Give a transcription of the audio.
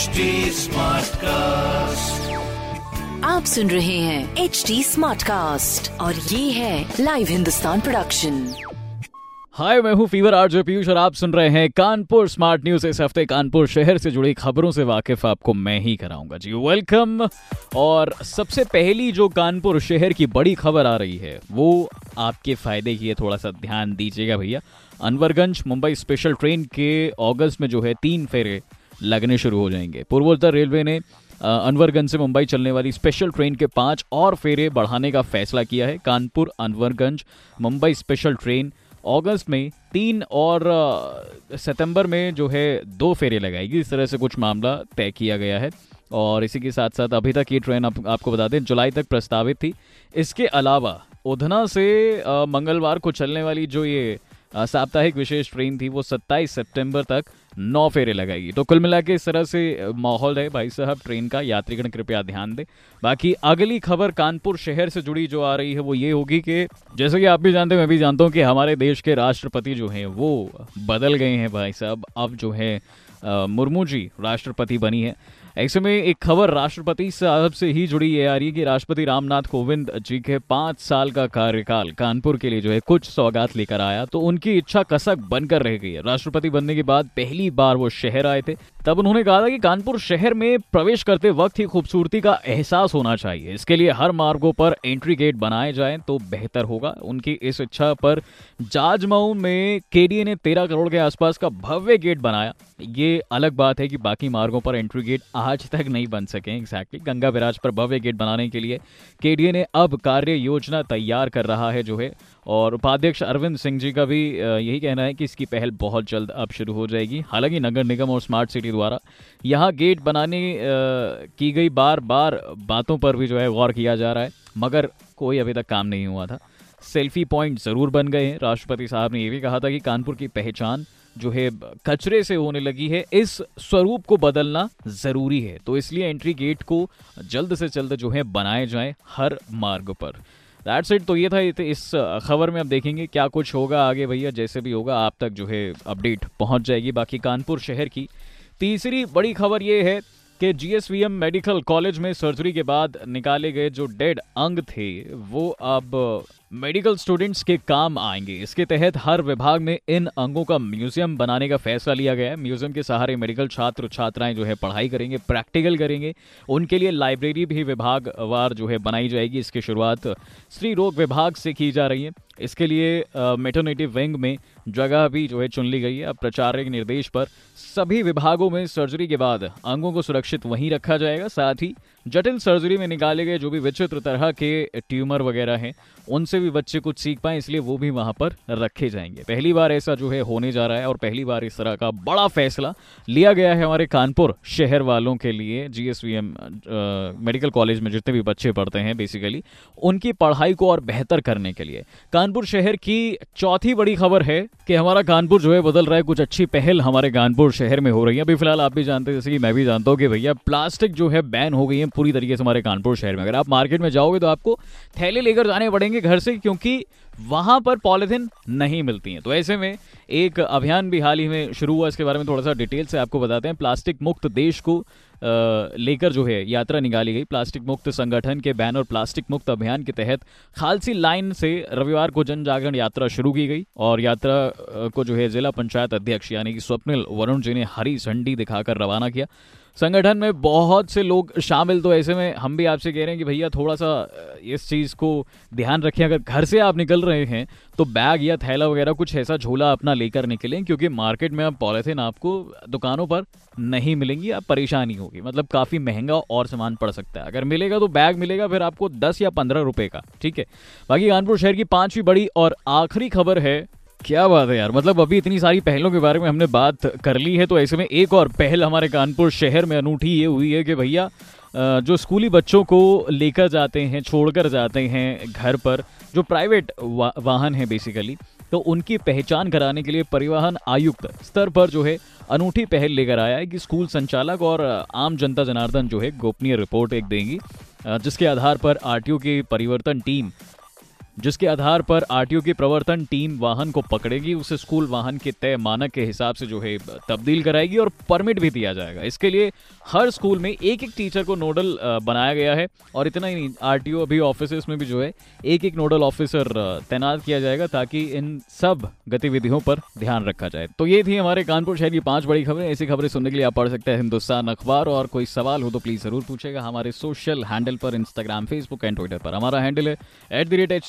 HD Smartcast. आप सुन रहे हैं एच डी स्मार्ट कास्ट और ये है लाइव हिंदुस्तान प्रोडक्शन हाय मैं हूँ फीवर आरजे पीयूष और आप सुन रहे हैं कानपुर स्मार्ट न्यूज़ इस हफ़्ते कानपुर शहर से जुड़ी खबरों से वाकिफ आपको मैं ही कराऊँगा। जी वेलकम और सबसे पहली जो कानपुर शहर की बड़ी खबर आ रही है वो आपके फ़ायदे की है थोड़ा सा ध्यान दीजिएगा भैया। अनवरगंज मुंबई स्पेशल ट्रेन के अगस्त में जो है तीन फेरे लगने शुरू हो जाएँगे। पूर्वोत्तर रेलवे ने अनवरगंज से मुंबई चलने वाली स्पेशल ट्रेन के पाँच और फेरे बढ़ाने का फैसला किया है। कानपुर अनवरगंज मुंबई स्पेशल ट्रेन अगस्त में तीन और सितंबर में जो है दो फेरे लगाएगी। इस तरह से कुछ मामला तय किया गया है और इसी के साथ साथ अभी तक ये ट्रेन आप, आपको बता दें जुलाई तक प्रस्तावित थी। इसके अलावा उधना से मंगलवार को चलने वाली जो ये साप्ताहिक विशेष ट्रेन थी वो 27 सितंबर तक नौ फेरे लगाएगी। तो कुल मिला के इस तरह से माहौल है भाई साहब, ट्रेन का यात्रीगण, कृपया ध्यान दें। बाकी अगली खबर कानपुर शहर से जुड़ी जो आ रही है, वो ये होगी कि जैसे कि आप भी जानते हैं, मैं भी जानता हूँ कि हमारे देश के राष्ट्रपति जो हैं, वो बदल गए हैं भाई साहब। अब जो है मुर्मू जी राष्ट्रपति बनी है। ऐसे में एक खबर राष्ट्रपति साहब से ही जुड़ी ये आ रही है कि राष्ट्रपति रामनाथ कोविंद जी के पाँच साल का कार्यकाल कानपुर के लिए जो है कुछ सौगात लेकर आया तो उनकी इच्छा कसक बनकर रह गई है। राष्ट्रपति बनने के बाद पहली बार वो शहर आए थे। तब उन्होंने कहा था कि कानपुर शहर में प्रवेश करते वक्त ही खूबसूरती का एहसास होना चाहिए। इसके लिए हर मार्गों पर एंट्री गेट बनाए जाएँ तो बेहतर होगा। उनकी इस इच्छा पर जाजमऊ में केडीए ने तेरह करोड़ के आसपास का भव्य गेट बनाया। ये अलग बात है कि बाकी मार्गों पर एंट्री गेट आज तक नहीं बन सके। एग्जैक्टली गंगा बिराज पर भव्य गेट बनाने के लिए केडीए ने अब कार्य योजना तैयार कर रहा है, जो है और उपाध्यक्ष अरविंद सिंह जी का भी यही कहना है कि इसकी पहल बहुत जल्द अब शुरू हो जाएगी। हालाँकि नगर निगम और स्मार्ट सिटी द्वारा यहाँ गेट बनाने की गई बार बार बातों पर भी जो है गौर किया जा रहा है, मगर कोई अभी तक काम नहीं हुआ था। सेल्फी पॉइंट ज़रूर बन गए हैं। राष्ट्रपति साहब ने ये भी कहा था कि कानपुर की पहचान जो है, कचरे से होने लगी है, इस स्वरूप को बदलना ज़रूरी है। तो इसलिए एंट्री गेट को जल्द से जल्द जो है बनाए जाएँ हर मार्ग पर। दैट्स इट तो ये था इस खबर में अब देखेंगे क्या कुछ होगा आगे भैया, जैसे भी होगा आप तक जो है अपडेट पहुँच जाएगी बाकी कानपुर शहर की। तीसरी बड़ी खबर ये है कि जीएसवीएम मेडिकल कॉलेज में सर्जरी के बाद निकाले गए जो डेड अंग थे, वो अब मेडिकल स्टूडेंट्स के काम आएँगे। इसके तहत हर विभाग में इन अंगों का म्यूज़ियम बनाने का फैसला लिया गया है। म्यूज़ियम के सहारे मेडिकल छात्र छात्राएँ जो है पढ़ाई करेंगे, प्रैक्टिकल करेंगे। उनके लिए लाइब्रेरी भी विभागवार जो है बनाई जाएगी। इसकी शुरुआत स्त्री रोग विभाग से की जा रही है। इसके लिए मेटर्निटी विंग में जगह भी जो है चुन ली गई है। अब प्रचार्य के निर्देश पर सभी विभागों में सर्जरी के बाद अंगों को सुरक्षित वहीं रखा जाएगा। साथ ही जटिल सर्जरी में निकाले गए जो भी विचित्र तरह के ट्यूमर वगैरह हैं, उनसे भी बच्चे कुछ सीख पाए, इसलिए वो भी वहाँ पर रखे जाएँगे। पहली बार ऐसा जो है होने जा रहा है और पहली बार इस तरह का बड़ा फैसला लिया गया है हमारे कानपुर शहर वालों के लिए। जीएसवीएम मेडिकल कॉलेज में जितने भी बच्चे पढ़ते हैं बेसिकली उनकी पढ़ाई को और बेहतर करने के लिए। कानपुर शहर की चौथी बड़ी खबर है कि हमारा कानपुर जो है बदल रहा है, कुछ अच्छी पहल हमारे कानपुर शहर में हो रही है। अभी फ़िलहाल आप भी जानते जैसे कि मैं भी जानता हूँ कि भैया प्लास्टिक जो है बैन हो गई है पूरी तरीके से हमारे कानपुर शहर में। अगर आप मार्केट में जाओगे तो आपको थैले लेकर जाने पड़ेंगे, घर से क्योंकि वहाँ पर पॉलिथीन नहीं मिलती हैं। तो ऐसे में एक अभियान भी हाल ही में शुरू हुआ, इसके बारे में थोड़ा सा डिटेल से आपको बताते हैं। प्लास्टिक मुक्त देश को लेकर जो है यात्रा निकाली गई। प्लास्टिक मुक्त संगठन के बैनर प्लास्टिक मुक्त अभियान के तहत खालसी लाइन से रविवार को जन जागरण यात्रा शुरू की गई और यात्रा को जो है जिला पंचायत अध्यक्ष यानी कि स्वप्निल वरुण जी ने हरी झंडी दिखाकर रवाना किया। संगठन में बहुत से लोग शामिल तो ऐसे में हम भी आपसे कह रहे हैं कि भैया थोड़ा सा इस चीज़ को ध्यान रखें। अगर घर से आप निकल रहे हैं तो बैग या थैला वगैरह कुछ ऐसा झोला अपना लेकर निकलें, क्योंकि मार्केट में अब पॉलीथीन आपको दुकानों पर नहीं मिलेंगी, आप परेशानी होगी। मतलब काफ़ी महँगा और सामान पड़ सकता है। अगर मिलेगा तो बैग मिलेगा, फिर आपको दस या पंद्रह रुपये का, ठीक है? बाकी कानपुर शहर की पांचवी बड़ी और आखिरी खबर है क्या बात है यार? मतलब अभी इतनी सारी पहलों के बारे में हमने बात कर ली है तो ऐसे में एक और पहल हमारे कानपुर शहर में अनूठी ये हुई है कि भैया जो स्कूली बच्चों को लेकर जाते हैं छोड़कर जाते हैं घर पर जो प्राइवेट वा, वाहन है बेसिकली तो उनकी पहचान कराने के लिए परिवहन आयुक्त स्तर पर जो है अनूठी पहल लेकर आया है कि स्कूल संचालक और आम जनता जनार्दन जो है गोपनीय रिपोर्ट एक देंगी जिसके आधार पर आरटीओ की परिवर्तन टीम जिसके आधार पर आरटीओ की प्रवर्तन टीम वाहन को पकड़ेगी, उसे स्कूल वाहन के तय मानक के हिसाब से जो है, तब्दील कराएगी और परमिट भी दिया जाएगा। इसके लिए हर स्कूल में एक एक टीचर को नोडल बनाया गया है और इतना ही नहीं, आरटीओ अभी ऑफ़िस में भी जो है एक एक नोडल ऑफिसर तैनात किया जाएगा ताकि इन सब गतिविधियों पर ध्यान रखा जाए। तो ये थी हमारे कानपुर शहर की पाँच बड़ी खबरें। ऐसी खबरें सुनने के लिए आप पढ़ सकते हैं हिंदुस्तान अखबार और कोई सवाल हो तो प्लीज़ ज़रूर पूछेगा हमारे सोशल हैंडल पर इंस्टाग्राम फेसबुक एंड ट्विटर पर। हमारा हैंडल है at the rate H